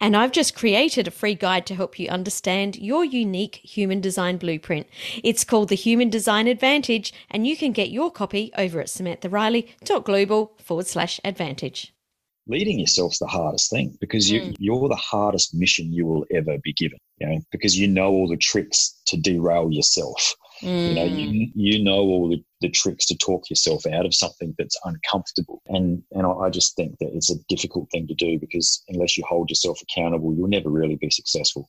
And I've just created a free guide to help you understand your unique human design blueprint. It's called the Human Design Advantage, and you can get your copy over at samanthariley.global forward slash advantage leading yourself's the hardest thing because you, mm. you're the hardest mission you will ever be given you know because you know all the tricks to derail yourself mm. you know you, mm. you know all the, the tricks to talk yourself out of something that's uncomfortable and and I just think that it's a difficult thing to do because unless you hold yourself accountable you'll never really be successful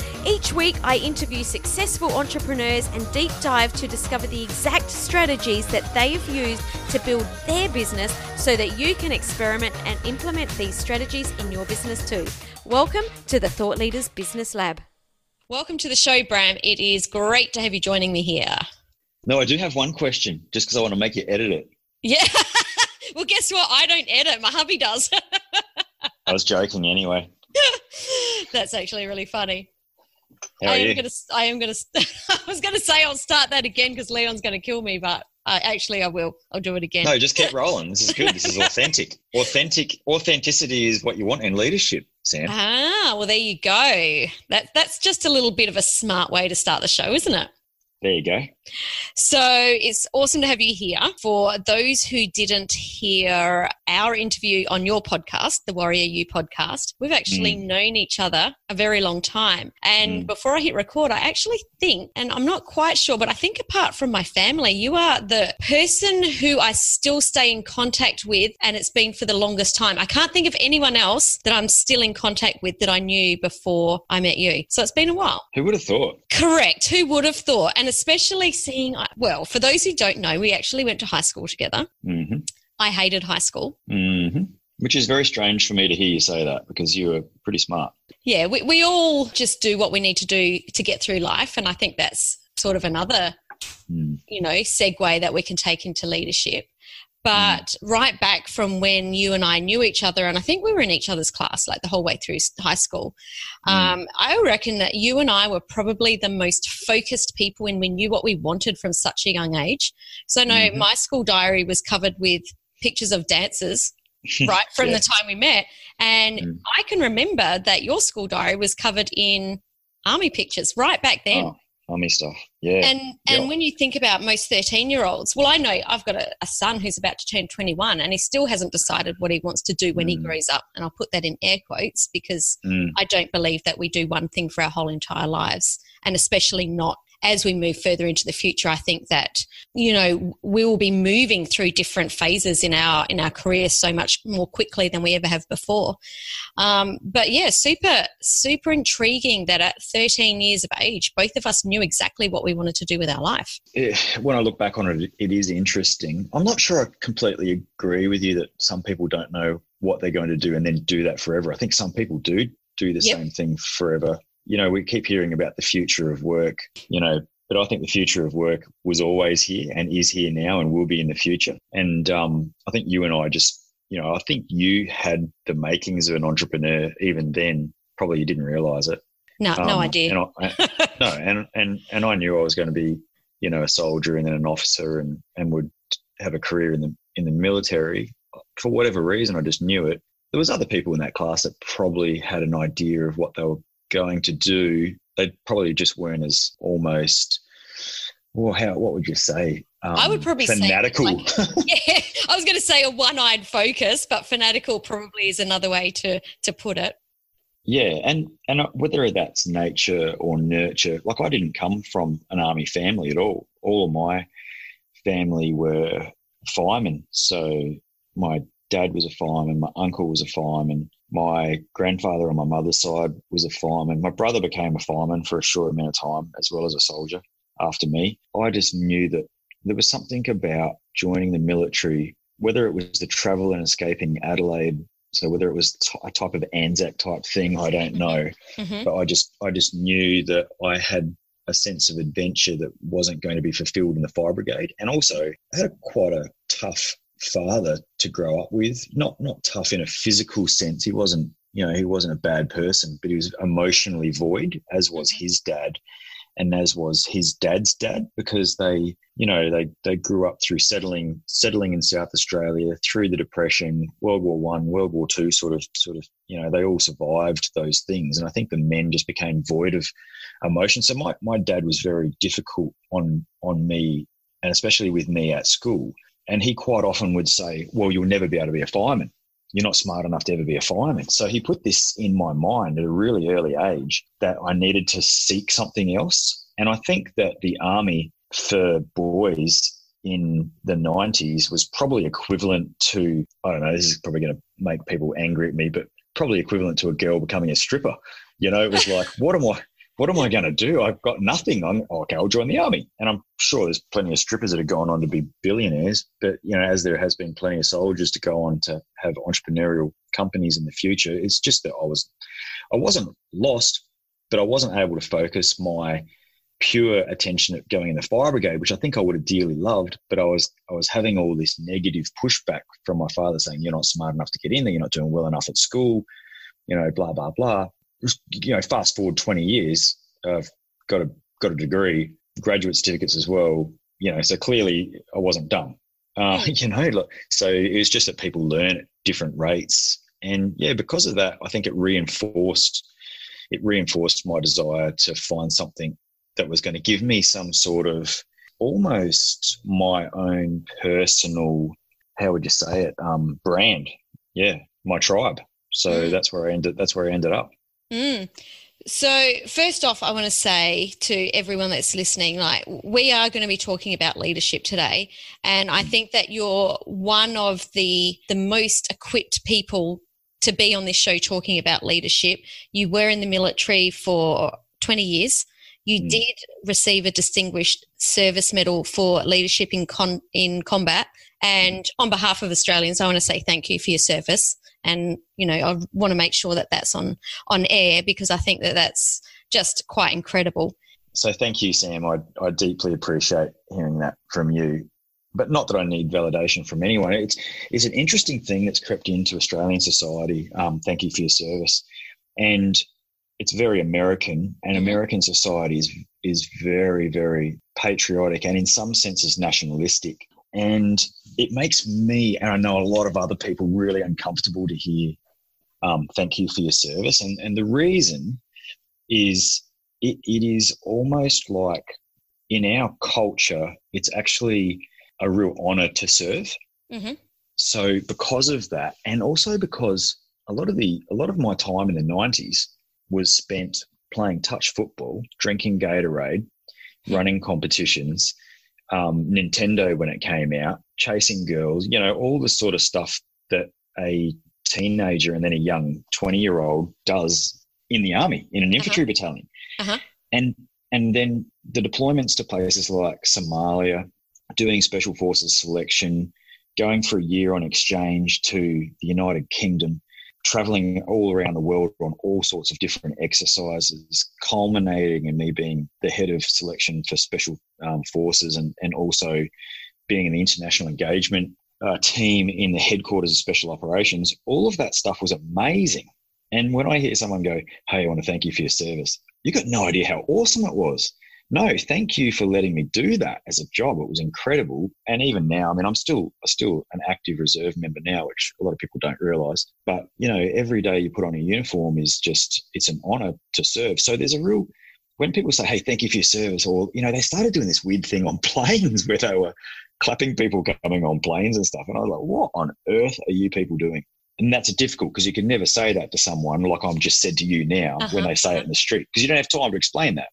Each week, I interview successful entrepreneurs and deep dive to discover the exact strategies that they have used to build their business so that you can experiment and implement these strategies in your business too. Welcome to the Thought Leaders Business Lab. Welcome to the show, Bram. It is great to have you joining me here. No, I do have one question just because I want to make you edit it. Yeah. well, guess what? I don't edit, my hubby does. I was joking anyway. That's actually really funny. I am you? gonna. I am gonna. I was gonna say I'll start that again because Leon's gonna kill me, but uh, actually I will. I'll do it again. No, just keep rolling. This is good. This is authentic. authentic. Authenticity is what you want in leadership, Sam. Ah, well, there you go. That that's just a little bit of a smart way to start the show, isn't it? There you go. So it's awesome to have you here. For those who didn't hear our interview on your podcast, the Warrior You podcast, we've actually mm. known each other a very long time. And mm. before I hit record, I actually think, and I'm not quite sure, but I think apart from my family, you are the person who I still stay in contact with, and it's been for the longest time. I can't think of anyone else that I'm still in contact with that I knew before I met you. So it's been a while. Who would have thought? Correct. Who would have thought? And especially seeing, well, for those who don't know, we actually went to high school together. Mm-hmm. I hated high school. Mm-hmm. Which is very strange for me to hear you say that because you were pretty smart. Yeah, we, we all just do what we need to do to get through life. And I think that's sort of another, mm. you know, segue that we can take into leadership. But mm. right back from when you and I knew each other, and I think we were in each other's class like the whole way through high school, mm. um, I reckon that you and I were probably the most focused people when we knew what we wanted from such a young age. So, no, mm-hmm. my school diary was covered with pictures of dancers right from yeah. the time we met. And mm. I can remember that your school diary was covered in army pictures right back then. Oh, army stuff. Yeah. And and when you think about most 13 year olds, well, I know I've got a, a, son who's about to turn 21 and he still hasn't decided what he wants to do when mm. he grows up. And I'll put that in air quotes because mm. I don't believe that we do one thing for our whole entire lives and especially not as we move further into the future, I think that you know we will be moving through different phases in our in our career so much more quickly than we ever have before. Um, but yeah, super super intriguing that at 13 years of age, both of us knew exactly what we wanted to do with our life. When I look back on it, it is interesting. I'm not sure I completely agree with you that some people don't know what they're going to do and then do that forever. I think some people do do the yep. same thing forever you know, we keep hearing about the future of work, you know, but I think the future of work was always here and is here now and will be in the future. And um, I think you and I just, you know, I think you had the makings of an entrepreneur even then. Probably you didn't realize it. No, um, no idea. And I, no, and and and I knew I was going to be, you know, a soldier and then an officer and and would have a career in the in the military. For whatever reason, I just knew it. There was other people in that class that probably had an idea of what they were going to do, they probably just weren't as almost. Well, how? What would you say? Um, I would probably fanatical. say like, yeah, I was going to say a one-eyed focus, but fanatical probably is another way to to put it. Yeah, and and whether that's nature or nurture, like I didn't come from an army family at all. All of my family were firemen. So my dad was a fireman, my uncle was a fireman, my grandfather on my mother's side was a fireman. My brother became a fireman for a short amount of time, as well as a soldier after me. I just knew that there was something about joining the military, whether it was the travel and escaping Adelaide so whether it was t- a type of Anzac type thing, I don't know. Mm-hmm. But I just I just knew that I had a sense of adventure that wasn't going to be fulfilled in the fire brigade, and also I had quite a tough father to grow up with. Not not tough in a physical sense. He wasn't you know he wasn't a bad person, but he was emotionally void, as was mm-hmm. his dad and as was his dad's dad because they you know they they grew up through settling settling in South Australia through the depression World War 1 World War 2 sort of sort of you know they all survived those things and I think the men just became void of emotion so my my dad was very difficult on on me and especially with me at school and he quite often would say well you'll never be able to be a fireman you're not smart enough to ever be a fireman. So he put this in my mind at a really early age that I needed to seek something else. And I think that the army for boys in the 90s was probably equivalent to, I don't know, this is probably going to make people angry at me, but probably equivalent to a girl becoming a stripper. You know, it was like, what am I? What am I going to do? I've got nothing. I'm okay. I'll join the army, and I'm sure there's plenty of strippers that have gone on to be billionaires. But you know, as there has been plenty of soldiers to go on to have entrepreneurial companies in the future, it's just that I was, I wasn't lost, but I wasn't able to focus my pure attention at going in the fire brigade, which I think I would have dearly loved. But I was I was having all this negative pushback from my father saying, "You're not smart enough to get in there. You're not doing well enough at school." You know, blah blah blah you know, fast forward 20 years, I've got a got a degree, graduate certificates as well. You know, so clearly I wasn't done. Uh, hmm. you know, look, so it was just that people learn at different rates, and yeah, because of that, I think it reinforced it reinforced my desire to find something that was going to give me some sort of almost my own personal, how would you say it, um, brand. Yeah, my tribe. So mm. that's where I ended. That's where I ended up. Mm. So, first off, I want to say to everyone that's listening, like, we are going to be talking about leadership today. And I think that you're one of the, the most equipped people to be on this show talking about leadership. You were in the military for 20 years. You mm. did receive a distinguished service medal for leadership in con- in combat. And on behalf of Australians, I want to say thank you for your service and you know I want to make sure that that's on on air because I think that that's just quite incredible. So thank you, Sam. I I deeply appreciate hearing that from you. But not that I need validation from anyone. It's it's an interesting thing that's crept into Australian society. Um, thank you for your service, and it's very American. And mm-hmm. American society is is very very patriotic and in some senses nationalistic. And it makes me, and I know a lot of other people, really uncomfortable to hear, um, thank you for your service. And, and the reason is it, it is almost like in our culture, it's actually a real honor to serve. Mm-hmm. So because of that, and also because a lot of the a lot of my time in the nineties was spent playing touch football, drinking Gatorade, running competitions, um, Nintendo when it came out, chasing girls, you know, all the sort of stuff that a teenager and then a young 20 year old does in the army, in an infantry uh-huh. battalion. Uh-huh. And and then the deployments to places like Somalia, doing special forces selection, going for a year on exchange to the United Kingdom, traveling all around the world on all sorts of different exercises, culminating in me being the head of selection for special um, forces and, and also being in the international engagement uh, team in the headquarters of special operations. All of that stuff was amazing. And when I hear someone go, Hey, I want to thank you for your service, you got no idea how awesome it was no, thank you for letting me do that as a job. It was incredible. And even now, I mean, I'm still still an active reserve member now, which a lot of people don't realize. But you know, every day you put on a uniform is just it's an honor to serve. So there's a real when people say, "Hey, thank you for your service," or you know, they started doing this weird thing on planes where they were clapping people coming on planes and stuff, and I was like, "What on earth are you people doing?" and that's a difficult because you can never say that to someone like I'm just said to you now uh-huh, when they say it in the street because you don't have time to explain that.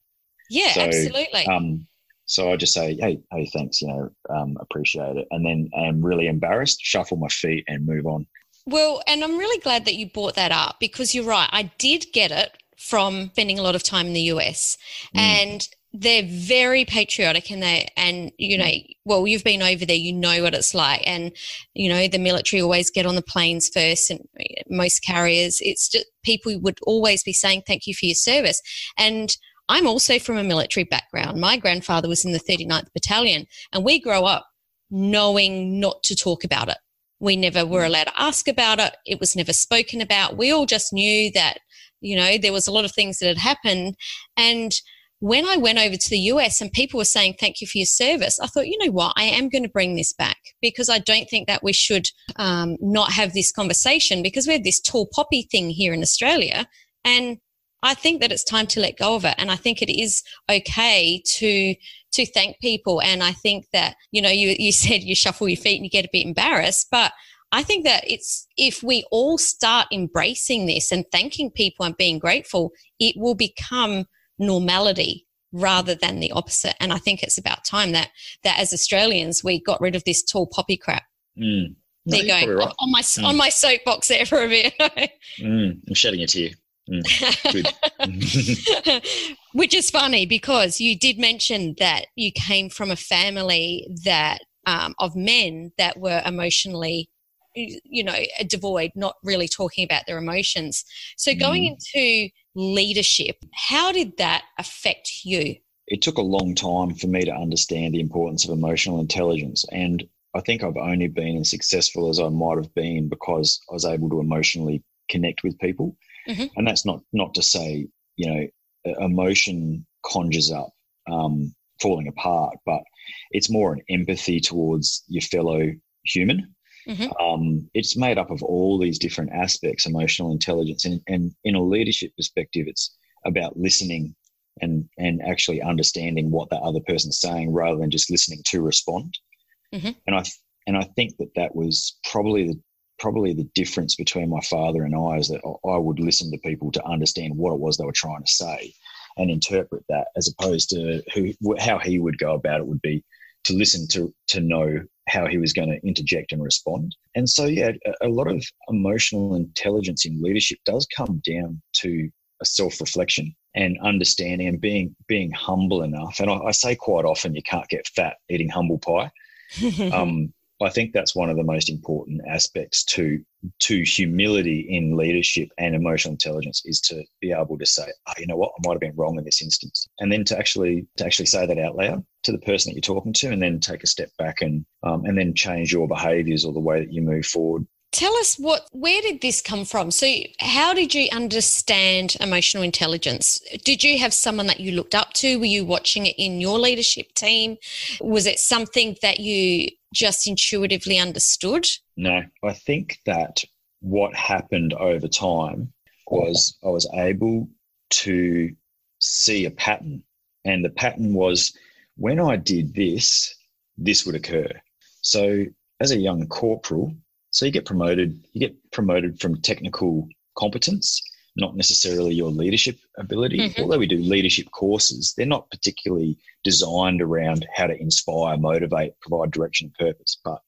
Yeah, so, absolutely. Um, so I just say, hey, hey, thanks, you know, um, appreciate it, and then I'm really embarrassed, shuffle my feet, and move on. Well, and I'm really glad that you brought that up because you're right. I did get it from spending a lot of time in the US, mm. and they're very patriotic and they and you know well you've been over there you know what it's like and you know the military always get on the planes first and most carriers it's just people would always be saying thank you for your service and i'm also from a military background. My grandfather was in the 39th battalion and we grow up knowing not to talk about it. We never were allowed to ask about it. It was never spoken about. We all just knew that you know there was a lot of things that had happened. And when I went over to the US and people were saying, thank you for your service, I thought, you know what, I am going to bring this back because I don't think that we should um, not have this conversation because we have this tall poppy thing here in Australia. And I think that it's time to let go of it. And I think it is okay to to thank people. And I think that, you know, you, you said you shuffle your feet and you get a bit embarrassed, but I think that it's if we all start embracing this and thanking people and being grateful, it will become normality rather than the opposite. And I think it's about time that that as Australians we got rid of this tall poppy crap. Mm. No, there you go. Right. On, my mm. on my soapbox there for a bit. mm. I'm shedding a tear. Mm. Which is funny because you did mention that you came from a family that um, of men that were emotionally you know devoid not really talking about their emotions so going mm. into leadership. How did that affect you? It took a long time for me to understand the importance of emotional intelligence. And I think I've only been as successful as I might have been because I was able to emotionally connect with people. Mm-hmm. And that's not not to say, you know, emotion conjures up um, falling apart, but it's more an empathy towards your fellow human Mm-hmm. Um, it's made up of all these different aspects, emotional intelligence, and, and in a leadership perspective, it's about listening and and actually understanding what that other person's saying rather than just listening to respond. Mm-hmm. And I and I think that that was probably the probably the difference between my father and I is that I would listen to people to understand what it was they were trying to say and interpret that, as opposed to who how he would go about it would be to listen to to know how he was going to interject and respond. And so, yeah, a, lot of emotional intelligence in leadership does come down to a self-reflection and understanding and being being humble enough. And I, I say quite often, you can't get fat eating humble pie. um, I think that's one of the most important aspects to to humility in leadership and emotional intelligence is to be able to say, oh, you know what, I might have been wrong in this instance, and then to actually to actually say that out loud to the person that you're talking to, and then take a step back and um, and then change your behaviours or the way that you move forward. Tell us what where did this come from? So how did you understand emotional intelligence? Did you have someone that you looked up to? Were you watching it in your leadership team? Was it something that you just intuitively understood? No i think that what happened over time was i was able to see a pattern and the pattern was when i did this this would occur. So as a young corporal so you get promoted, you get promoted from technical competence, not necessarily your leadership ability. Mm-hmm. Although we do leadership courses, they're not particularly designed around how to inspire, motivate, provide direction and purpose. But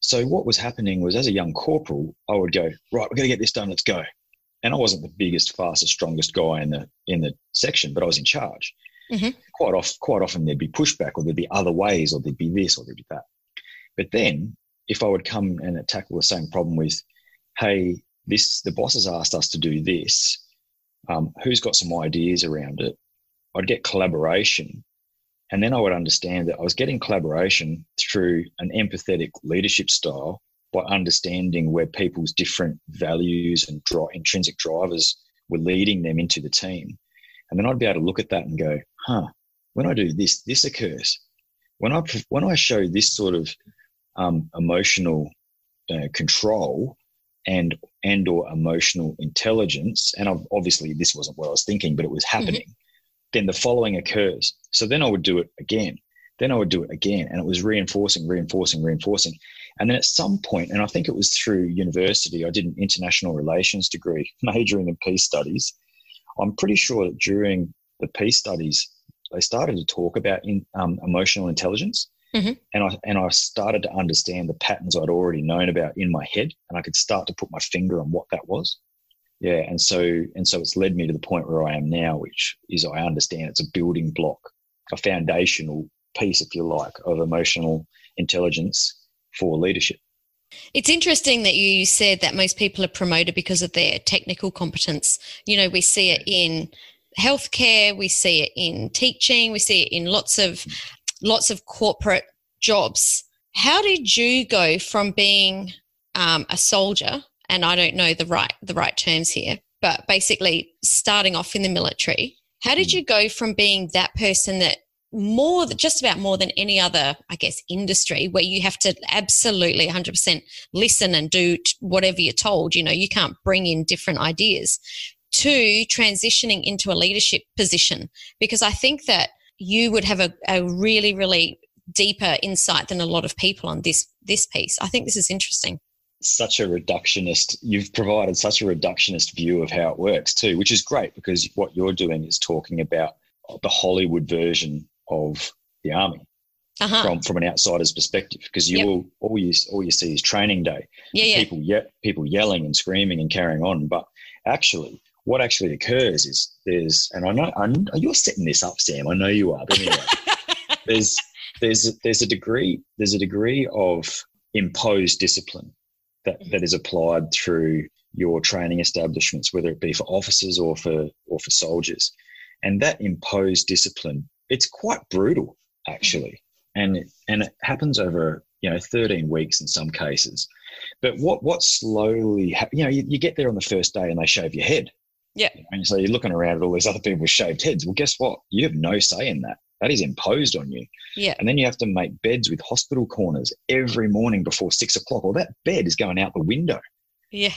so what was happening was as a young corporal, I would go, right, we're gonna get this done, let's go. And I wasn't the biggest, fastest, strongest guy in the in the section, but I was in charge. Mm-hmm. Quite often, quite often there'd be pushback, or there'd be other ways, or there'd be this, or there'd be that. But then if I would come and tackle the same problem with, hey, this the boss has asked us to do this. Um, who's got some ideas around it? I'd get collaboration, and then I would understand that I was getting collaboration through an empathetic leadership style by understanding where people's different values and dri- intrinsic drivers were leading them into the team. And then I'd be able to look at that and go, huh, when I do this, this occurs. When I when I show this sort of um, emotional uh, control and and or emotional intelligence and I've, obviously this wasn't what i was thinking but it was mm-hmm. happening mm-hmm. then the following occurs so then i would do it again then I would do it again. And it was reinforcing, reinforcing, reinforcing. And then at some point, and I think it was through university, I did an international relations degree, majoring in peace studies. I'm pretty sure that during the peace studies, they started to talk about in, um, emotional intelligence. Mm-hmm. And I and I started to understand the patterns I'd already known about in my head, and I could start to put my finger on what that was. Yeah, and so and so it's led me to the point where I am now, which is I understand it's a building block, a foundational piece, if you like, of emotional intelligence for leadership. It's interesting that you said that most people are promoted because of their technical competence. You know, we see it in healthcare, we see it in teaching, we see it in lots of lots of corporate jobs. How did you go from being um, a soldier, and I don't know the right the right terms here, but basically starting off in the military? How did hmm. you go from being that person that more just about more than any other i guess industry where you have to absolutely 100% listen and do whatever you're told you know you can't bring in different ideas to transitioning into a leadership position because i think that you would have a, a really really deeper insight than a lot of people on this this piece i think this is interesting such a reductionist you've provided such a reductionist view of how it works too which is great because what you're doing is talking about the hollywood version of the army uh-huh. from from an outsider's perspective because you yep. all all you all you see is training day yeah, yeah. people ye- people yelling and screaming and carrying on but actually what actually occurs is there's and I know I know you're setting this up Sam I know you are but anyway there's there's there's a degree there's a degree of imposed discipline that, mm-hmm. that is applied through your training establishments whether it be for officers or for or for soldiers and that imposed discipline it's quite brutal actually, and and it happens over you know 13 weeks in some cases. But what what slowly ha- you know you, you, get there on the first day and they shave your head. Yeah. And so you're looking around at all these other people with shaved heads. Well, guess what? You have no say in that. That is imposed on you. Yeah. And then you have to make beds with hospital corners every morning before six o'clock. Well, that bed is going out the window. Yeah.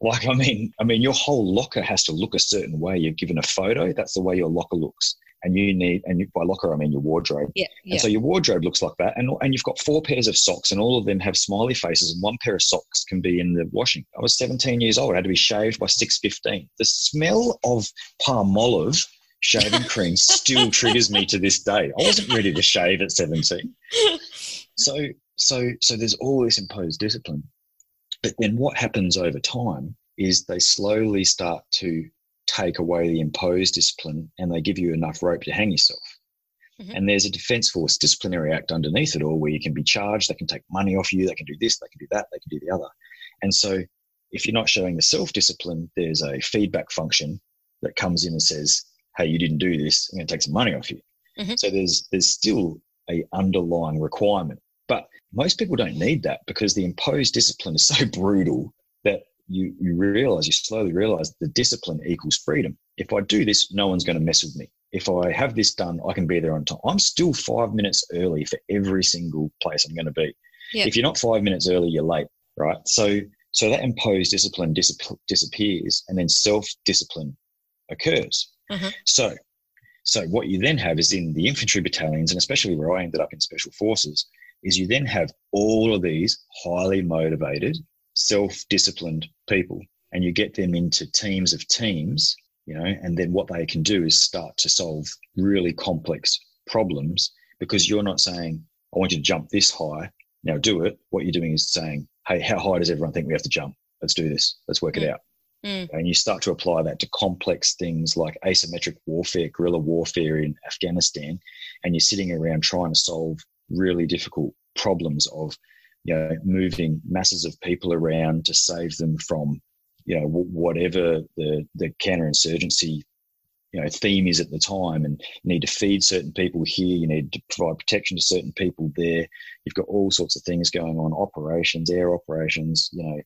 Like I mean, I mean, your whole locker has to look a certain way. You're given a photo. That's the way your locker looks and you need and you, by locker I mean your wardrobe. Yeah, yeah. And so your wardrobe looks like that, and and you've got four pairs of socks, and all of them have smiley faces, and one pair of socks can be in the washing. I was 17 years old. I had to be shaved by 6:15. The smell of Palmolive shaving cream still triggers me to this day. I wasn't ready to shave at 17. So so so there's all this imposed discipline. But then what happens over time is they slowly start to take away the imposed discipline and they give you enough rope to hang yourself. Mm-hmm. And there's a Defence Force disciplinary act underneath it all where you can be charged, they can take money off you, they can do this, they can do that, they can do the other. And so if you're not showing the self discipline, there's a feedback function that comes in and says, hey, you didn't do this, I'm going to take some money off you. Mm-hmm. So there's there's still a underlying requirement. But most people don't need that because the imposed discipline is so brutal that you, you realize, you slowly realize the discipline equals freedom. If I do this, no one's going to mess with me. If I have this done, I can be there on time. I'm still five minutes early for every single place I'm going to be. Yep. If you're not five minutes early, you're late, right? So, so that imposed discipline dis- disappears, and then self discipline occurs. Mm-hmm. So, so what you then have is in the infantry battalions, and especially where I ended up in special forces, is you then have all of these highly motivated, self-disciplined people and you get them into teams of teams you know and then what they can do is start to solve really complex problems because you're not saying i want you to jump this high now do it what you're doing is saying hey how high does everyone think we have to jump let's do this let's work mm. it out mm. and you start to apply that to complex things like asymmetric warfare guerrilla warfare in afghanistan and you're sitting around trying to solve really difficult problems of you know, moving masses of people around to save them from, you know, whatever the, the counterinsurgency, you know, theme is at the time. And you need to feed certain people here. You need to provide protection to certain people there. You've got all sorts of things going on, operations, air operations, you know,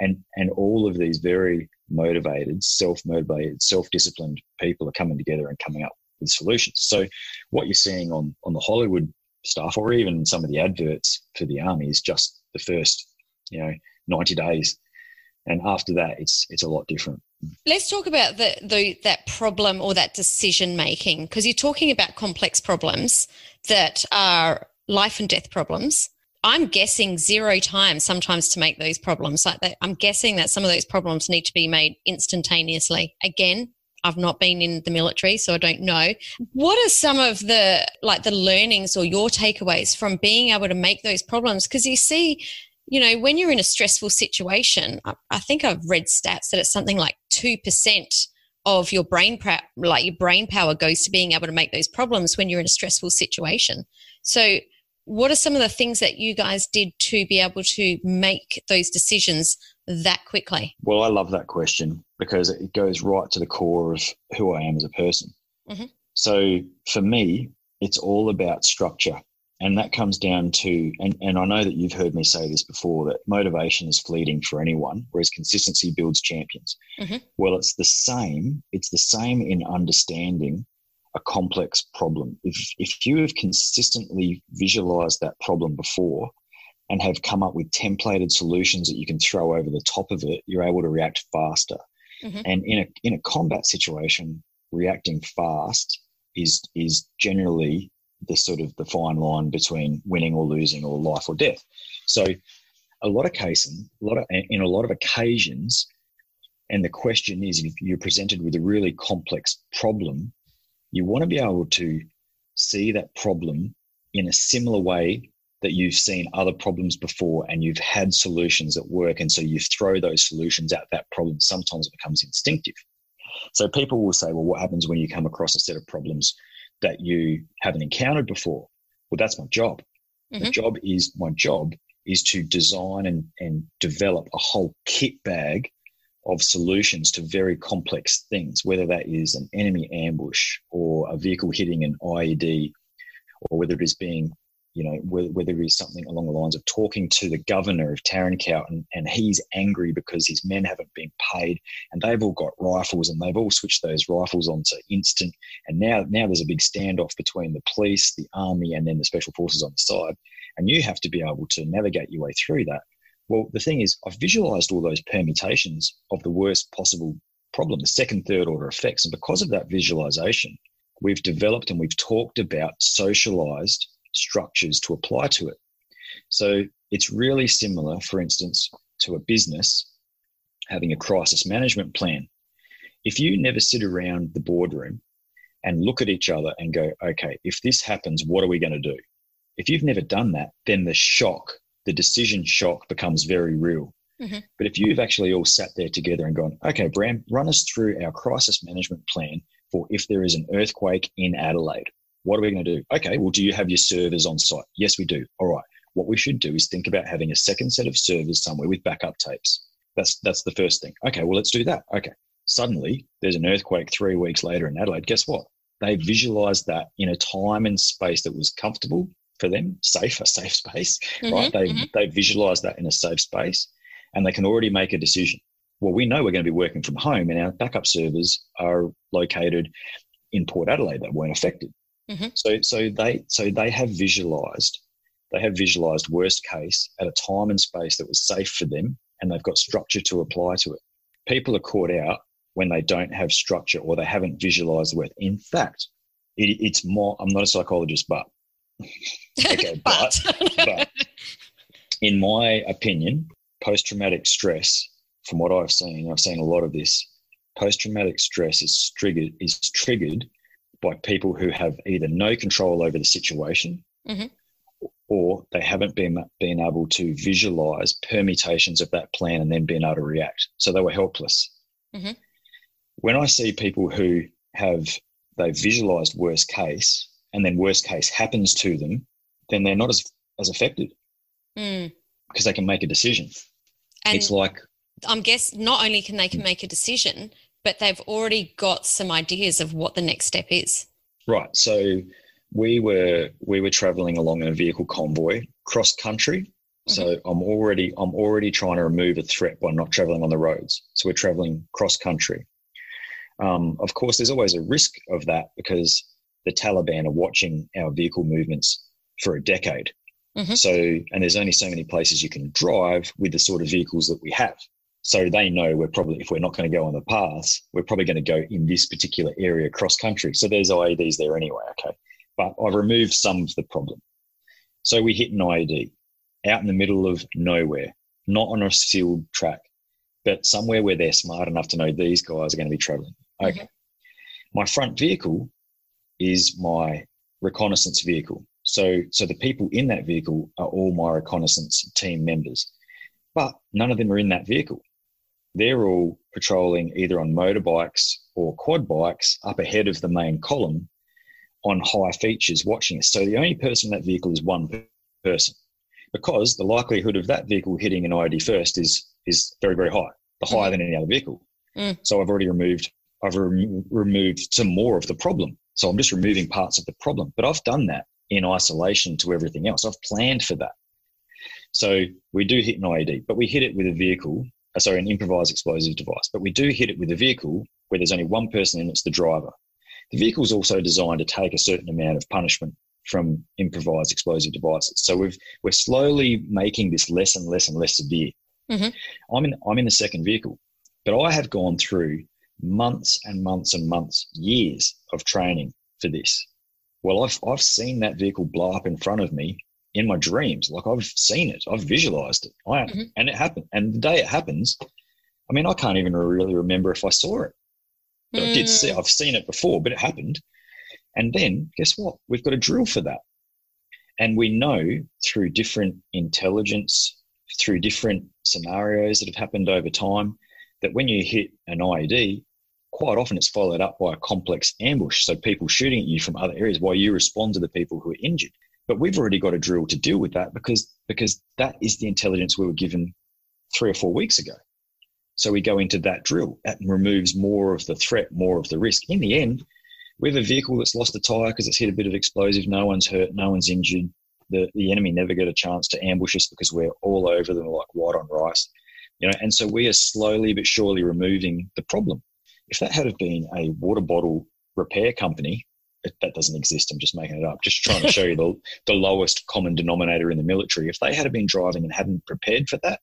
and, and all of these very motivated, self-motivated, self-disciplined people are coming together and coming up with solutions. So what you're seeing on, on the Hollywood stuff or even some of the adverts for the army is just the first you know 90 days. And after that it's it's a lot different. Let's talk about the, the that problem or that decision making because you're talking about complex problems that are life and death problems. I'm guessing zero time sometimes to make those problems. Like that i'm guessing that some of those problems need to be made instantaneously. Again I've not been in the military, so I don't know. What are some of the like the learnings or your takeaways from being able to make those problems? Because you see, you know, when you're in a stressful situation, I, I think I've read stats that it's something like two percent of your brain like your brain power goes to being able to make those problems when you're in a stressful situation. So what are some of the things that you guys did to be able to make those decisions that quickly? Well, I love that question because it goes right to the core of who I am as a person. Mm-hmm. So for me, it's all about structure. And that comes down to, and, and I know that you've heard me say this before, that motivation is fleeting for anyone, whereas consistency builds champions. Mm-hmm. Well, it's the same. It's the same in understanding a complex problem. If, if you have consistently visualized that problem before and have come up with templated solutions that you can throw over the top of it, you're able to react faster. Mm-hmm. And in a, in a combat situation, reacting fast is, is generally the sort of the fine line between winning or losing or life or death. So a lot of cases, a lot of, in a lot of occasions, and the question is if you're presented with a really complex problem, you want to be able to see that problem in a similar way that you've seen other problems before and you've had solutions that work. And so you throw those solutions at that problem. Sometimes it becomes instinctive. So people will say, well, what happens when you come across a set of problems that you haven't encountered before? Well, that's my job. Mm-hmm. My job is my job is to design and, and develop a whole kit bag of solutions to very complex things, whether that is an enemy ambush or a vehicle hitting an IED, or whether it is being, you know, whether, whether it is something along the lines of talking to the governor of Tarin Kowt and, and he's angry because his men haven't been paid and they've all got rifles and they've all switched those rifles onto instant. And now, now there's a big standoff between the police, the army, and then the special forces on the side. And you have to be able to navigate your way through that well, the thing is, I've visualized all those permutations of the worst possible problem, the second, third order effects. And because of that visualization, we've developed and we've talked about socialized structures to apply to it. So it's really similar, for instance, to a business having a crisis management plan. If you never sit around the boardroom and look at each other and go, okay, if this happens, what are we going to do? If you've never done that, then the shock the decision shock becomes very real. Mm-hmm. But if you've actually all sat there together and gone, okay, Bram, run us through our crisis management plan for if there is an earthquake in Adelaide. What are we going to do? Okay, well, do you have your servers on site? Yes, we do. All right. What we should do is think about having a second set of servers somewhere with backup tapes. That's that's the first thing. Okay, well, let's do that. Okay. Suddenly, there's an earthquake three weeks later in Adelaide. Guess what? They visualized that in a time and space that was comfortable for them, safe, a safe space, mm-hmm, right? They mm-hmm. they visualize that in a safe space, and they can already make a decision. Well, we know we're going to be working from home, and our backup servers are located in Port Adelaide that weren't affected. Mm-hmm. So so they so they have visualized they have visualized worst case at a time and space that was safe for them, and they've got structure to apply to it. People are caught out when they don't have structure or they haven't visualized the worth. In fact, it, it's more. I'm not a psychologist, but okay, but, but in my opinion, post traumatic stress, from what I've seen, I've seen a lot of this. Post traumatic stress is triggered is triggered by people who have either no control over the situation, mm-hmm. or they haven't been been able to visualize permutations of that plan and then being able to react. So they were helpless. Mm-hmm. When I see people who have they visualized worst case and then worst case happens to them, then they're not as as affected mm. because they can make a decision. And it's like I'm guess not only can they can make a decision, but they've already got some ideas of what the next step is. Right. So we were we were traveling along in a vehicle convoy cross country. Mm-hmm. So I'm already I'm already trying to remove a threat by not traveling on the roads. So we're traveling cross country. Um, of course, there's always a risk of that because the Taliban are watching our vehicle movements for a decade. Mm-hmm. So, and there's only so many places you can drive with the sort of vehicles that we have. So they know we're probably, if we're not going to go on the paths, we're probably going to go in this particular area cross country. So there's IEDs there anyway, okay. But I've removed some of the problem. So we hit an IED out in the middle of nowhere, not on a sealed track, but somewhere where they're smart enough to know these guys are going to be traveling. Okay. Mm-hmm. My front vehicle is my reconnaissance vehicle. So, so the people in that vehicle are all my reconnaissance team members, but none of them are in that vehicle they're all patrolling either on motorbikes or quad bikes up ahead of the main column on high features watching us. So the only person in that vehicle is one person because the likelihood of that vehicle hitting an IED first is is very, very high, the higher mm. than any other vehicle. Mm. So I've already removed, I've removed some more of the problem. So I'm just removing parts of the problem, but I've done that in isolation to everything else. I've planned for that. So we do hit an IED, but we hit it with a vehicle sorry, an improvised explosive device. But we do hit it with a vehicle where there's only one person in it's the driver. The vehicle is also designed to take a certain amount of punishment from improvised explosive devices. So we've we're slowly making this less and less and less severe. Mm-hmm. I'm in I'm in the second vehicle, but I have gone through months and months and months, years of training for this. Well, I've I've seen that vehicle blow up in front of me in my dreams. Like I've seen it, I've visualized it, I, mm-hmm. and it happened. And the day it happens, I mean, I can't even really remember if I saw it. But mm. I did see. Mm. I've seen it before, but it happened. And then guess what? We've got a drill for that, and we know through different intelligence, through different scenarios that have happened over time, that when you hit an IED, quite often it's followed up by a complex ambush. So people shooting at you from other areas while you respond to the people who are injured. But we've already got a drill to deal with that because because that is the intelligence we were given three or four weeks ago. So we go into that drill. That removes more of the threat, more of the risk. In the end, we have a vehicle that's lost a tire because it's hit a bit of explosive. No one's hurt. No one's injured. The, the enemy never get a chance to ambush us because we're all over them like white on rice. You know, and so we are slowly but surely removing the problem. If that had been a water bottle repair company, that doesn't exist. I'm just making it up. Just trying to show you the, the lowest common denominator in the military. If they had been driving and hadn't prepared for that,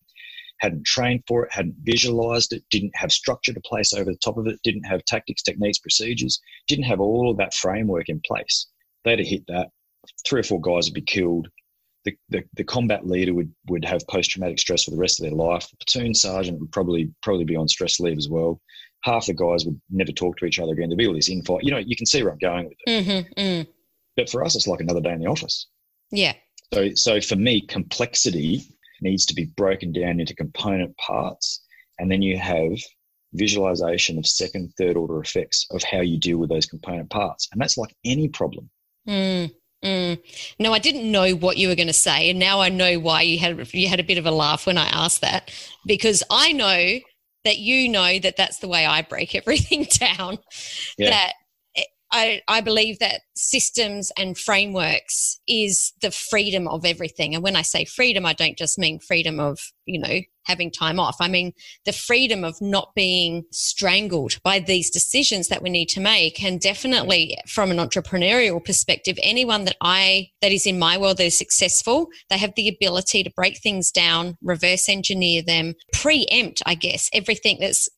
hadn't trained for it, hadn't visualized it, didn't have structure to place over the top of it, didn't have tactics, techniques, procedures, didn't have all of that framework in place, they'd have hit that. Three or four guys would be killed. The, the, the combat leader would, would have post traumatic stress for the rest of their life. The platoon sergeant would probably probably be on stress leave as well half the guys would never talk to each other again. There'd be all this infight. You know, you can see where I'm going with it. Mm-hmm, mm. But for us, it's like another day in the office. Yeah. So, so for me, complexity needs to be broken down into component parts, and then you have visualization of second, third order effects of how you deal with those component parts, and that's like any problem. Mm. Mm. No, I didn't know what you were going to say, and now I know why you had you had a bit of a laugh when I asked that because I know that you know that that's the way I break everything down. Yeah. That I, I believe that systems and frameworks is the freedom of everything. And when I say freedom, I don't just mean freedom of, you know, having time off. I mean the freedom of not being strangled by these decisions that we need to make. And definitely from an entrepreneurial perspective, anyone that I, that is in my world that is successful, they have the ability to break things down, reverse engineer them, preempt, I guess, everything that's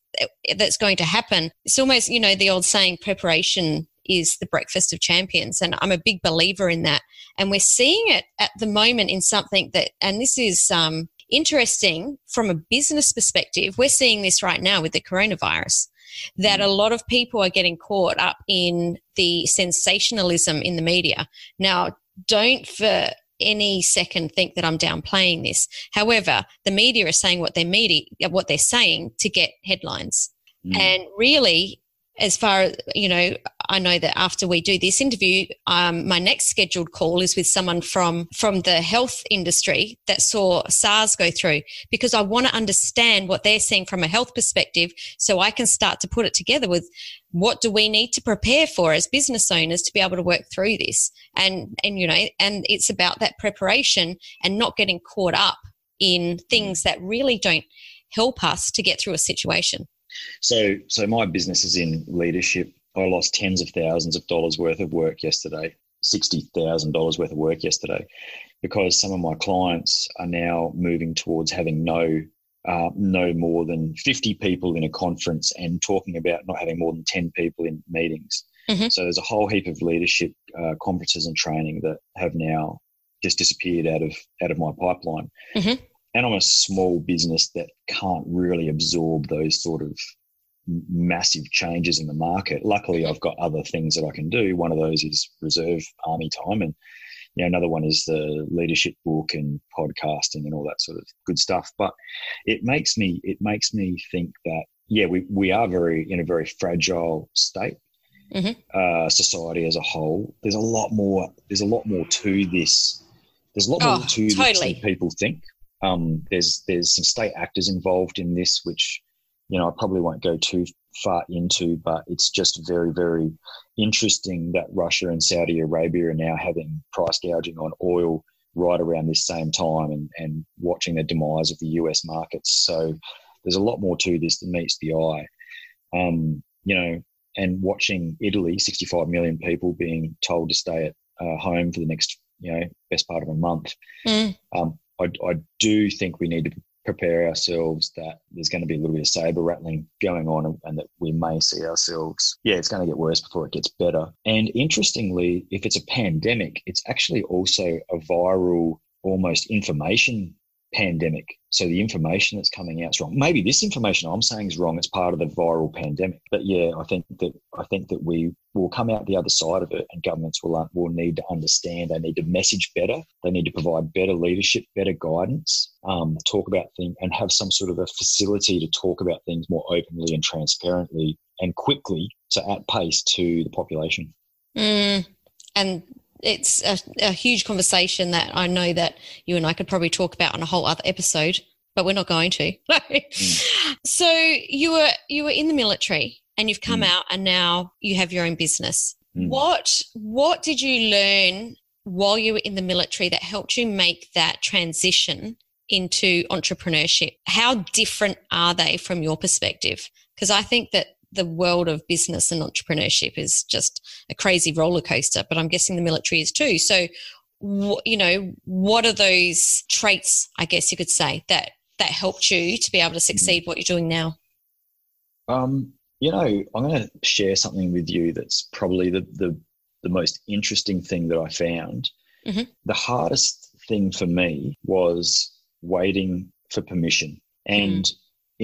that's going to happen. It's almost, you know, the old saying, preparation is the breakfast of champions. And I'm a big believer in that. And we're seeing it at the moment in something that, and this is um, interesting from a business perspective. We're seeing this right now with the coronavirus that a lot of people are getting caught up in the sensationalism in the media. Now, don't for any second think that I'm downplaying this. However, the media are saying what they're media, what they're saying to get headlines. Mm. And really, as far as you know i know that after we do this interview um, my next scheduled call is with someone from from the health industry that saw sars go through because i want to understand what they're seeing from a health perspective so i can start to put it together with what do we need to prepare for as business owners to be able to work through this? And and you know and it's about that preparation and not getting caught up in things that really don't help us to get through a situation so, so my business is in leadership. I lost tens of thousands of dollars worth of work yesterday, sixty thousand dollars worth of work yesterday, because some of my clients are now moving towards having no uh, no more than 50 people in a conference and talking about not having more than 10 people in meetings. Mm-hmm. So there's a whole heap of leadership uh, conferences and training that have now just disappeared out of out of my pipeline. Mm-hmm. And I'm a small business that can't really absorb those sort of massive changes in the market. Luckily. I've got other things that I can do. One of those is reserve army time, and you know, another one is the leadership book and podcasting and all that sort of good stuff. But it makes me it makes me think that yeah, we we are very in a very fragile state. Mm-hmm. Uh, society as a whole. There's a lot more. There's a lot more to this. There's a lot more oh, to totally. this than people think. Um, there's there's some state actors involved in this, which you know I probably won't go too far into, but it's just very, very interesting that Russia and Saudi Arabia are now having price gouging on oil right around this same time and, and watching the demise of the US markets. So there's a lot more to this than meets the eye. Um, you know, and watching Italy, 65 million people being told to stay at uh, home for the next, you know, best part of a month. Mm. Um, I, I do think we need to prepare ourselves that there's going to be a little bit of saber rattling going on and that we may see ourselves, yeah, it's going to get worse before it gets better. And interestingly, if it's a pandemic, it's actually also a viral, almost information pandemic. So the information that's coming out is wrong. Maybe this information I'm saying is wrong. It's part of the viral pandemic. But yeah, I think that I think that we will come out the other side of it, and governments will will need to understand. They need to message better. They need to provide better leadership, better guidance, um, talk about things, and have some sort of a facility to talk about things more openly and transparently and quickly, so at pace to the population. Mm, and it's a, a huge conversation that I know that you and I could probably talk about on a whole other episode, but we're not going to. mm. So you were you were in the military and you've come mm. out and now you have your own business. Mm. What what did you learn while you were in the military that helped you make that transition into entrepreneurship? How different are they from your perspective? Because I think that the world of business and entrepreneurship is just a crazy roller coaster, but I'm guessing the military is too. So, you know, what are those traits, I guess you could say, that that helped you to be able to succeed what you're doing now? Um, you know, I'm going to share something with you that's probably the the, the most interesting thing that I found. Mm-hmm. The hardest thing for me was waiting for permission. And mm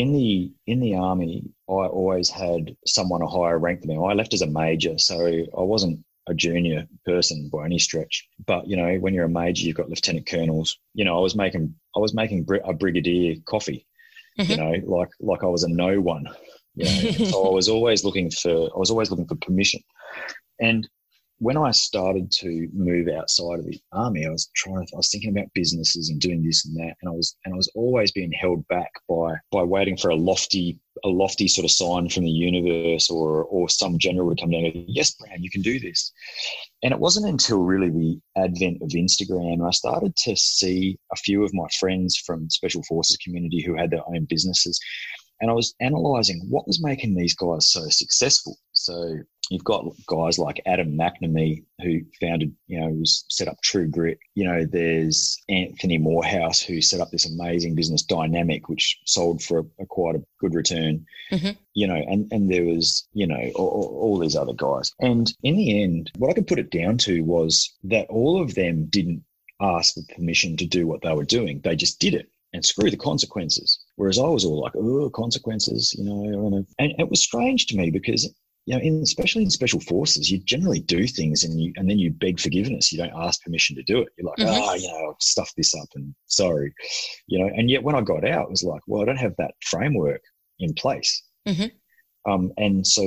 in the in the army, I always had someone a higher rank than me. I left as a major, so I wasn't a junior person by any stretch. But you know, when you're a major, you've got lieutenant colonels. You know, I was making I was making a brigadier coffee. Mm-hmm. You know, like like I was a no one. You know, so I was always looking for I was always looking for permission. And when I started to move outside of the army, I was trying. I was thinking about businesses and doing this and that, and I was and I was always being held back by by waiting for a lofty a lofty sort of sign from the universe or or some general would come down and go, "Yes, Bram, you can do this." And it wasn't until really the advent of Instagram I started to see a few of my friends from special forces community who had their own businesses, and I was analyzing what was making these guys so successful. So You've got guys like Adam McNamee, who founded, you know, was set up True Grit. You know, there's Anthony Morehouse, who set up this amazing business, Dynamic, which sold for a, a quite a good return. Mm-hmm. You know, and and there was, you know, all, all these other guys. And in the end, what I could put it down to was that all of them didn't ask for permission to do what they were doing. They just did it and screw the consequences. Whereas I was all like, oh, consequences, you know. And it was strange to me because you know, in, especially in special forces, you generally do things and you and then you beg forgiveness. You don't ask permission to do it. You're like, mm-hmm. oh, you know, I've stuffed this up and sorry, you know. And yet when I got out, it was like, well, I don't have that framework in place. Mm-hmm. Um, and so,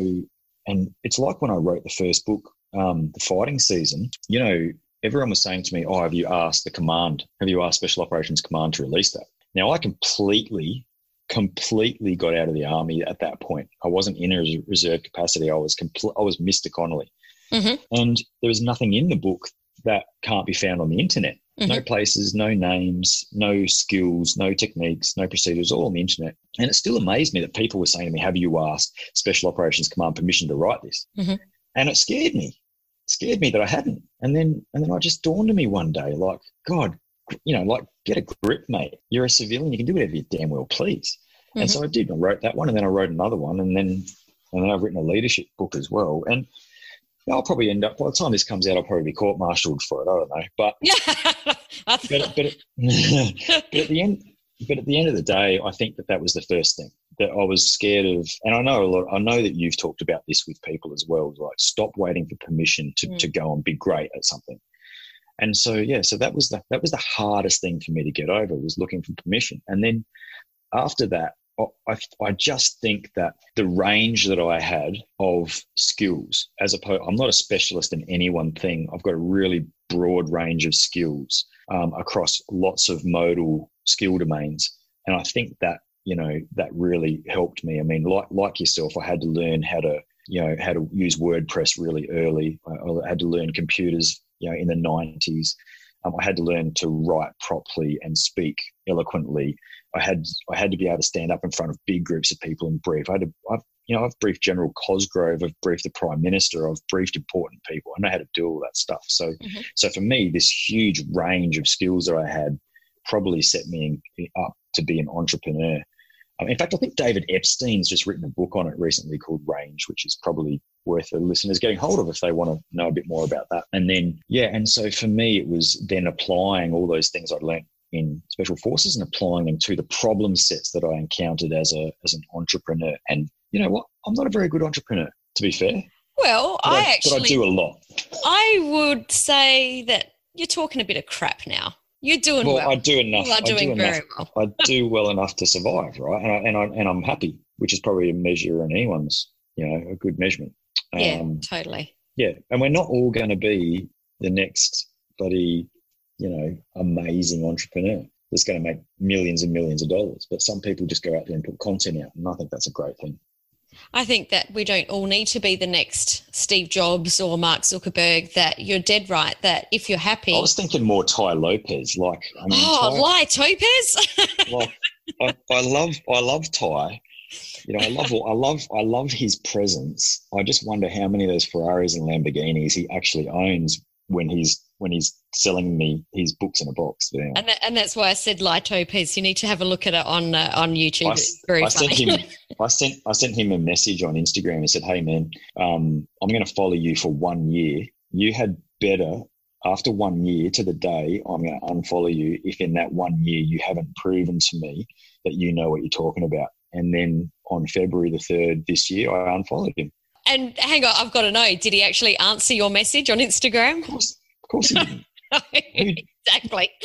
and it's like when I wrote the first book, um, the fighting season. You know, everyone was saying to me, "Oh, have you asked the command? Have you asked Special Operations Command to release that?" Now I completely completely got out of the army at that point. I wasn't in a reserve capacity. I was compl- I was Mr. Connolly, mm-hmm. and there was nothing in the book that can't be found on the internet. Mm-hmm. No places, no names, no skills, no techniques, no procedures, all on the internet. And it still amazed me that people were saying to me, "Have you asked Special Operations Command permission to write this?" Mm-hmm. And it scared me. It scared me that I hadn't. And then and then I just dawned on me one day, like, God, you know, like get a grip, mate. You're a civilian. You can do whatever you damn well please. Mm-hmm. And so I did. I wrote that one, and then I wrote another one, and then and then I've written a leadership book as well. And I'll probably end up by the time this comes out, I'll probably be court-martialed for it. I don't know, but but, but, but, but at the end, but at the end of the day, I think that that was the first thing that I was scared of. And I know a lot. I know that you've talked about this with people as well. Like, stop waiting for permission to, mm. to go and be great at something. And so, yeah, so that was the that was the hardest thing for me to get over was looking for permission. And then after that, I, I just think that the range that I had of skills, as opposed, I'm not a specialist in any one thing. I've got a really broad range of skills um, across lots of modal skill domains, and I think that you know that really helped me. I mean, like like yourself, I had to learn how to you know how to use WordPress really early. I, I had to learn computers, you know, in the 90s. Um, I had to learn to write properly and speak eloquently. I had I had to be able to stand up in front of big groups of people and brief. I had to, I've, you know, I've briefed General Cosgrove, I've briefed the Prime Minister, I've briefed important people. I know how to do all that stuff. So, mm-hmm. so for me, this huge range of skills that I had probably set me up to be an entrepreneur. Um, in fact, I think David Epstein's just written a book on it recently called Range, which is probably worth the listeners getting hold of if they want to know a bit more about that. And then, yeah, and so for me, it was then applying all those things I'd learned in special forces and applying them to the problem sets that I encountered as a as an entrepreneur. And you know what? I'm not a very good entrepreneur, to be fair. Well, I, I, actually but I do a lot. I would say that you're talking a bit of crap now. You're doing well. well. I do enough. You are doing do very enough, well. I do well enough to survive, right? And I, and I and I'm happy, which is probably a measure in anyone's, you know, a good measurement. Yeah, um, totally. Yeah, and we're not all going to be the next bloody you know, amazing entrepreneur that's going to make millions and millions of dollars. But some people just go out there and put content out. And I think that's a great thing. I think that we don't all need to be the next Steve Jobs or Mark Zuckerberg. That you're dead right. That if you're happy, I was thinking more Tai Lopez. Like, I mean, oh, Lie Topez. like, I, I love, I love Tai. You know, I love, I love, I love his presence. I just wonder how many of those Ferraris and Lamborghinis he actually owns when he's when he's selling me his books in a box. Yeah. And that, and that's why I said Litopes. You need to have a look at it on uh, on YouTube. I, it's very I funny. Sent him, I sent I sent him a message on Instagram and said, "Hey man, um, I'm going to follow you for one year. You had better." After one year to the day, I'm going to unfollow you if in that one year you haven't proven to me that you know what you're talking about. And then on February the 3rd this year, I unfollowed him. And hang on, I've got to know, did he actually answer your message on Instagram? Of course, course he didn't. exactly.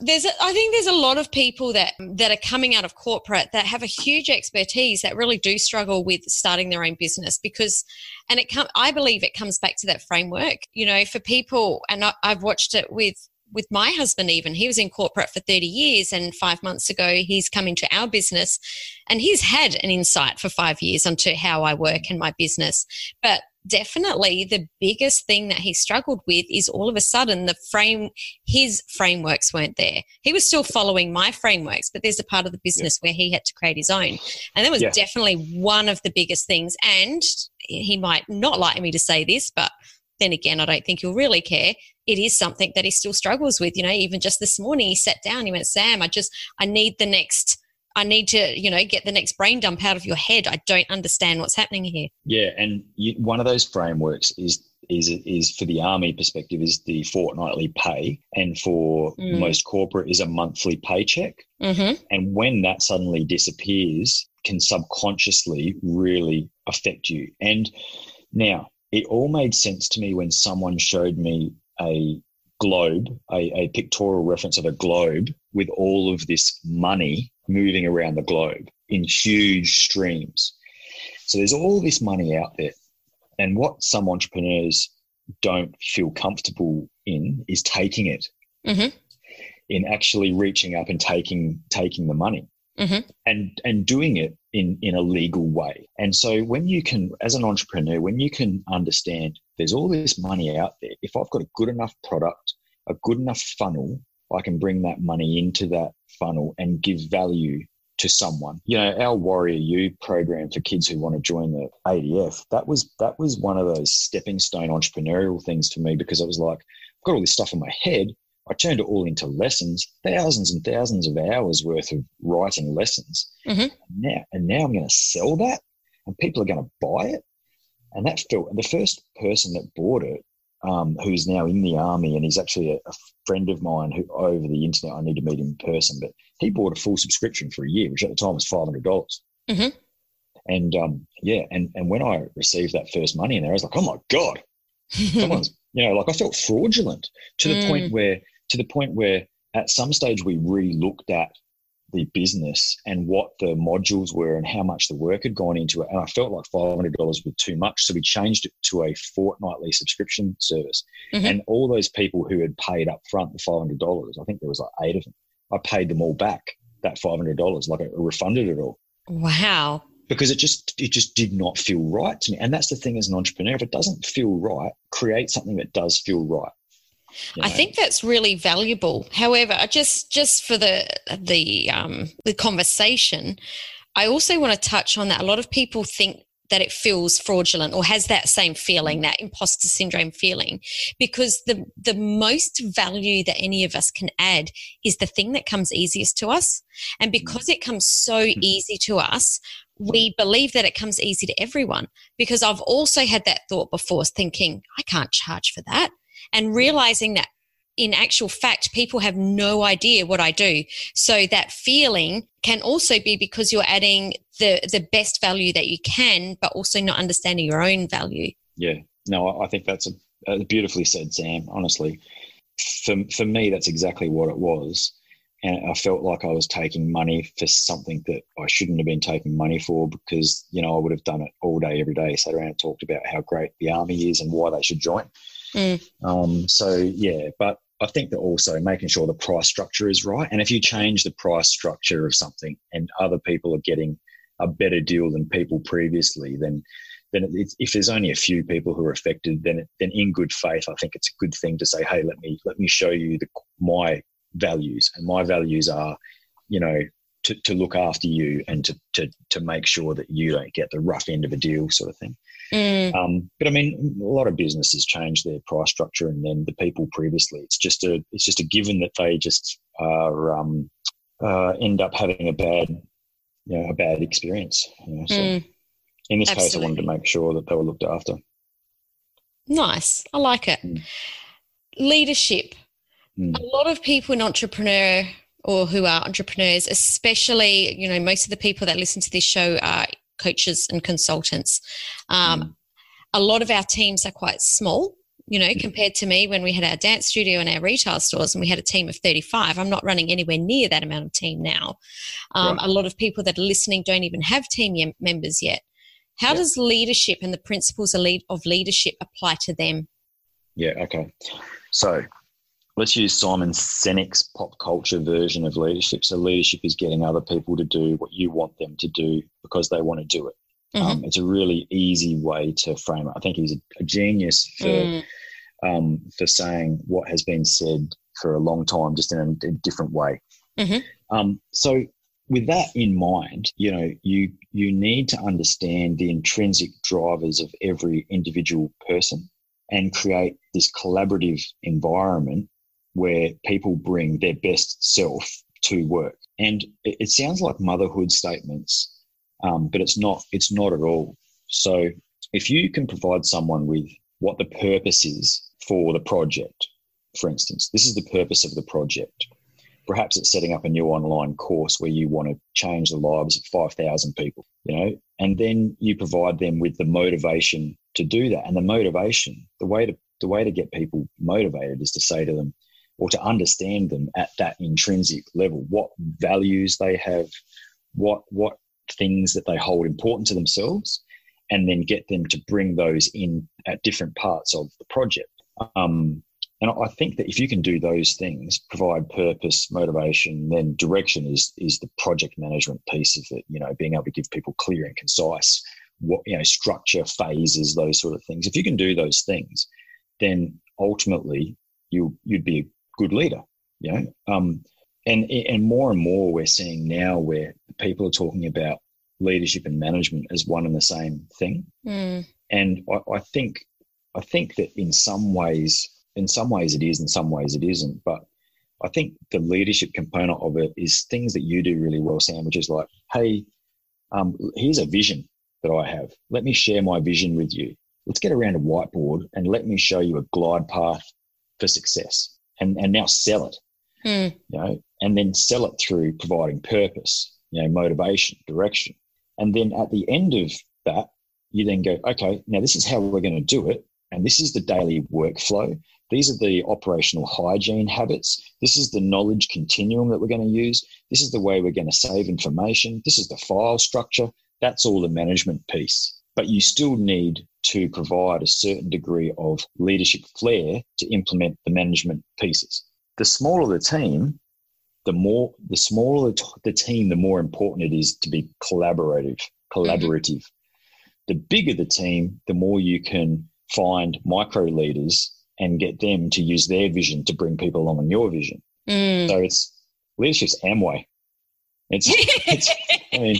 there's a, I think there's a lot of people that that are coming out of corporate that have a huge expertise that really do struggle with starting their own business because and it come I believe it comes back to that framework you know for people and I, I've watched it with with my husband even. He was in corporate for 30 years and five months ago he's come into our business and he's had an insight for five years onto how i work and my business. But definitely the biggest thing that he struggled with is all of a sudden the frame his frameworks weren't there. He was still following my frameworks but there's a part of the business yeah. where he had to create his own. And that was yeah. definitely one of the biggest things. And he might not like me to say this but then again, I don't think he'll really care. It is something that he still struggles with. You know, even just this morning, he sat down, he went, Sam, I just, I need the next, I need to, you know, get the next brain dump out of your head. I don't understand what's happening here. Yeah. And you, one of those frameworks is, is, is for the army perspective is the fortnightly pay. And for mm. most corporate is a monthly paycheck. Mm-hmm. And when that suddenly disappears, can subconsciously really affect you. And now, it all made sense to me when someone showed me a globe, a, a, pictorial reference of a globe with all of this money moving around the globe in huge streams. So there's all this money out there. And what some entrepreneurs don't feel comfortable in is taking it, mm-hmm. in actually reaching up and taking taking the money mm-hmm. and and doing it in in a legal way. And so when you can, as an entrepreneur, when you can understand there's all this money out there, if I've got a good enough product, a good enough funnel, I can bring that money into that funnel and give value to someone. You know, our Warrior U program for kids who want to join the ADF, that was that was one of those stepping stone entrepreneurial things for me because I was like, I've got all this stuff in my head. I turned it all into lessons, thousands and thousands of hours worth of writing lessons. Mm-hmm. Now, and now I'm going to sell that, and people are going to buy it. And that felt the first person that bought it, um, who's now in the army, and he's actually a, a, friend of mine who over the internet. I need to meet him in person, but he bought a full subscription for a year, which at the time was five hundred dollars. Mm-hmm. And um, yeah, and and when I received that first money in there, I was like, oh my god, someone's you know, like I felt fraudulent to the Mm. point where to the point where at some stage we re-looked at the business and what the modules were and how much the work had gone into it. And I felt like five hundred dollars was too much, so we changed it to a fortnightly subscription service. Mhm. And all those people who had paid up front the five hundred dollars, I think there was like eight of them. I paid them all back that five hundred dollars, like I refunded it all Wow. because it just it just did not feel right to me. And that's the thing as an entrepreneur, if it doesn't feel right, create something that does feel right. I think that's really valuable. However, just just for the the um, the conversation, I also want to touch on that. A lot of people think that it feels fraudulent or has that same feeling, mm. that imposter syndrome feeling, because the the most value that any of us can add is the thing that comes easiest to us, and mm. because it comes so mm. easy to us. We believe that it comes easy to everyone because I've also had that thought before, thinking, I can't charge for that and realizing that in actual fact people have no idea what I do. So that feeling can also be because you're adding the the best value that you can, but also not understanding your own value. Yeah, no, I think that's a, uh, beautifully said, Sam. Honestly, for for me, that's exactly what it was, and I felt like I was taking money for something that I shouldn't have been taking money for because you know I would have done it all day, every day, sat around and talked about how great the army is and why they should join. Mm. Um, so yeah, but I think that also making sure the price structure is right, and if you change the price structure of something and other people are getting a better deal than people previously, then then if there's only a few people who are affected, then then in good faith, I think it's a good thing to say, hey, let me let me show you the, my values, and my values are, you know, to, to look after you and to, to to make sure that you don't get the rough end of a deal, sort of thing. Mm, Um, but I mean, a lot of businesses change their price structure, and then the people previously, it's just a it's just a given that they just are um, uh, end up having a bad, you know, a bad experience. You know? So mm. in this case, I wanted to make sure that they were looked after. Nice. I like it. Mm. Leadership. Mm. A lot of people in entrepreneur or who are entrepreneurs, especially, you know, most of the people that listen to this show are coaches and consultants. Um, Mm. A lot of our teams are quite small, you know, compared to me when we had our dance studio and our retail stores and we had a team of 35. I'm not running anywhere near that amount of team now. Um, Right. A lot of people that are listening don't even have team members yet. How Yeah. does leadership and the principles of leadership apply to them? Yeah. Okay. So let's use Simon Sinek's pop culture version of leadership. So leadership is getting other people to do what you want them to do because they want to do it. Mm-hmm. Um, it's a really easy way to frame it. I think he's a, a genius for Mm, um, for saying what has been said for a long time, just in a, a different way. Mhm. Um, so, with that in mind, you know, you you need to understand the intrinsic drivers of every individual person and create this collaborative environment where people bring their best self to work. And it, it sounds like motherhood statements, um, but it's not. It's not at all. So, if you can provide someone with what the purpose is for the project. For instance, this is the purpose of the project. Perhaps it's setting up a new online course where you want to change the lives of 5,000 people, you know, and then you provide them with the motivation to do that. And the motivation, the way to the way to get people motivated is to say to them or to understand them at that intrinsic level, what values they have, what what things that they hold important to themselves, and then get them to bring those in at different parts of the project. Um, and I think that if you can do those things, provide purpose, motivation, then direction is is the project management piece of it. You know, being able to give people clear and concise what you know structure, phases, those sort of things. If you can do those things, then ultimately you you'd be good leader. You know, um, and and more and more we're seeing now where people are talking about leadership and management as one and the same thing. mm, And I, I think I think that in some ways in some ways it is, in some ways it isn't. But I think the leadership component of it is things that you do really well, Sam, which is like, hey, um, here's a vision that I have. Let me share my vision with you. Let's get around a whiteboard and let me show you a glide path for success. And and now sell it. Mm. You know, and then sell it through providing purpose, you know, motivation, direction. And then at the end of that, you then go, okay, now this is how we're going to do it. And this is the daily workflow. These are the operational hygiene habits. This is the knowledge continuum that we're going to use. This is the way we're going to save information. This is the file structure. That's all the management piece. But you still need to provide a certain degree of leadership flair to implement the management pieces. The smaller the team, the more the smaller the team, the more important it is to be collaborative, collaborative. Mm-hmm. The bigger the team, the more you can find micro leaders and get them to use their vision to bring people along on your vision. Mm. So it's leadership's Amway. It's, it's I mean,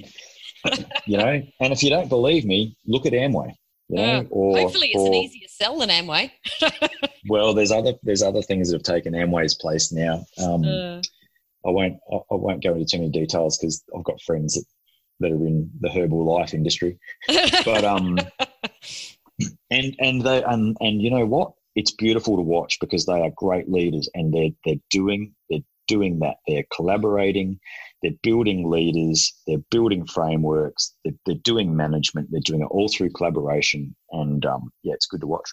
you know, and if you don't believe me, look at Amway. Know, uh, or, hopefully it's or, an easier sell than Amway. well, there's other there's other things that have taken Amway's place now. Um, uh. I won't I, I won't go into too many details because I've got friends that, that are in the Herbalife industry. But um, and and they and and you know what? It's beautiful to watch because they are great leaders and they're they're doing they're doing that. They're collaborating, they're building leaders, they're building frameworks, they're, they're doing management, they're doing it all through collaboration. And um, yeah, it's good to watch.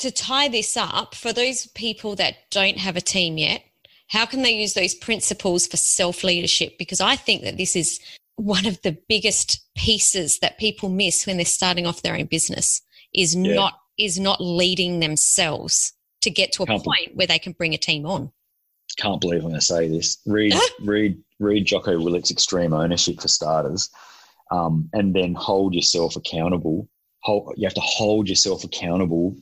To tie this up, for those people that don't have a team yet, how can they use those principles for self leadership? Because I think that this is one of the biggest pieces that people miss when they're starting off their own business is yeah. not is not leading themselves to get to a can't point be, where they can bring a team on. Can't believe I'm going to say this. Read read read Jocko Willink's Extreme Ownership for starters, um, and then hold yourself accountable. Hold, you have to hold yourself accountable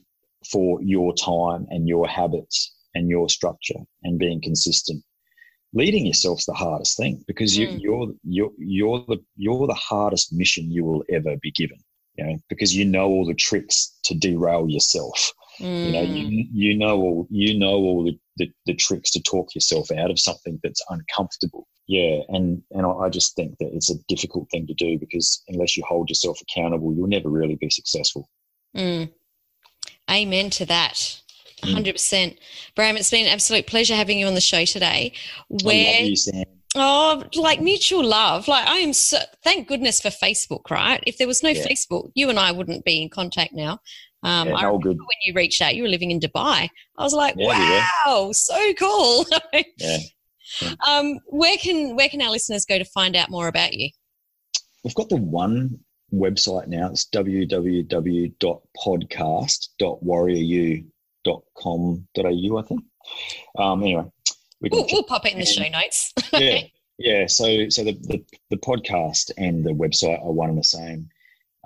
for your time and your habits and your structure and being consistent. Leading yourself's the hardest thing because you, mm. you're you're you're the you're the hardest mission you will ever be given you know, because you know all the tricks to derail yourself. Mm. You know, you, mm. you know all you know all the, the, the, tricks to talk yourself out of something that's uncomfortable. Yeah, and and I just think that it's a difficult thing to do because unless you hold yourself accountable, you'll never really be successful. Mm. Amen to that. 100%. Mm. Bram, it's been an absolute pleasure having you on the show today. Where, you, Sam. Oh, like mutual love. Like I am so thank goodness for Facebook, right? If there was no yeah. Facebook, you and I wouldn't be in contact now. Um, yeah, I remember good. when you reached out, you were living in Dubai. I was like, yeah, wow, so cool. yeah. Um, where can where can our listeners go to find out more about you? We've got the one website now. It's www.podcast.warrioru.com.au, I think. Um, anyway, we we'll, we'll pop it in the show notes. yeah, yeah. So, so the, the, the podcast and the website are one and the same.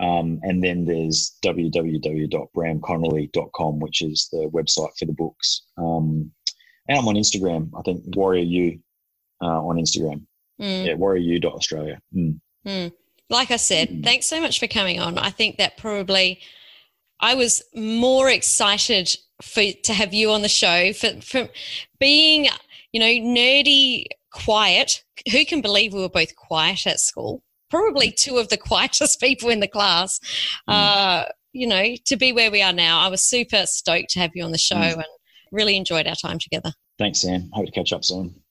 Um, and then there's www.bramconnolly.com, which is the website for the books. Um, and I'm on Instagram. I think Warrior U uh, on Instagram. Mm. Yeah, warrioru.australia. Mm. Mm. Like I said, mm. thanks so much for coming on. I think that probably I was more excited for to have you on the show for, for being you know, nerdy, quiet. Who can believe we were both quiet at school? Probably two of the quietest people in the class. Mm. Uh, you know, to be where we are now, I was super stoked to have you on the show mm. and really enjoyed our time together. Thanks, Sam. Hope to catch up soon.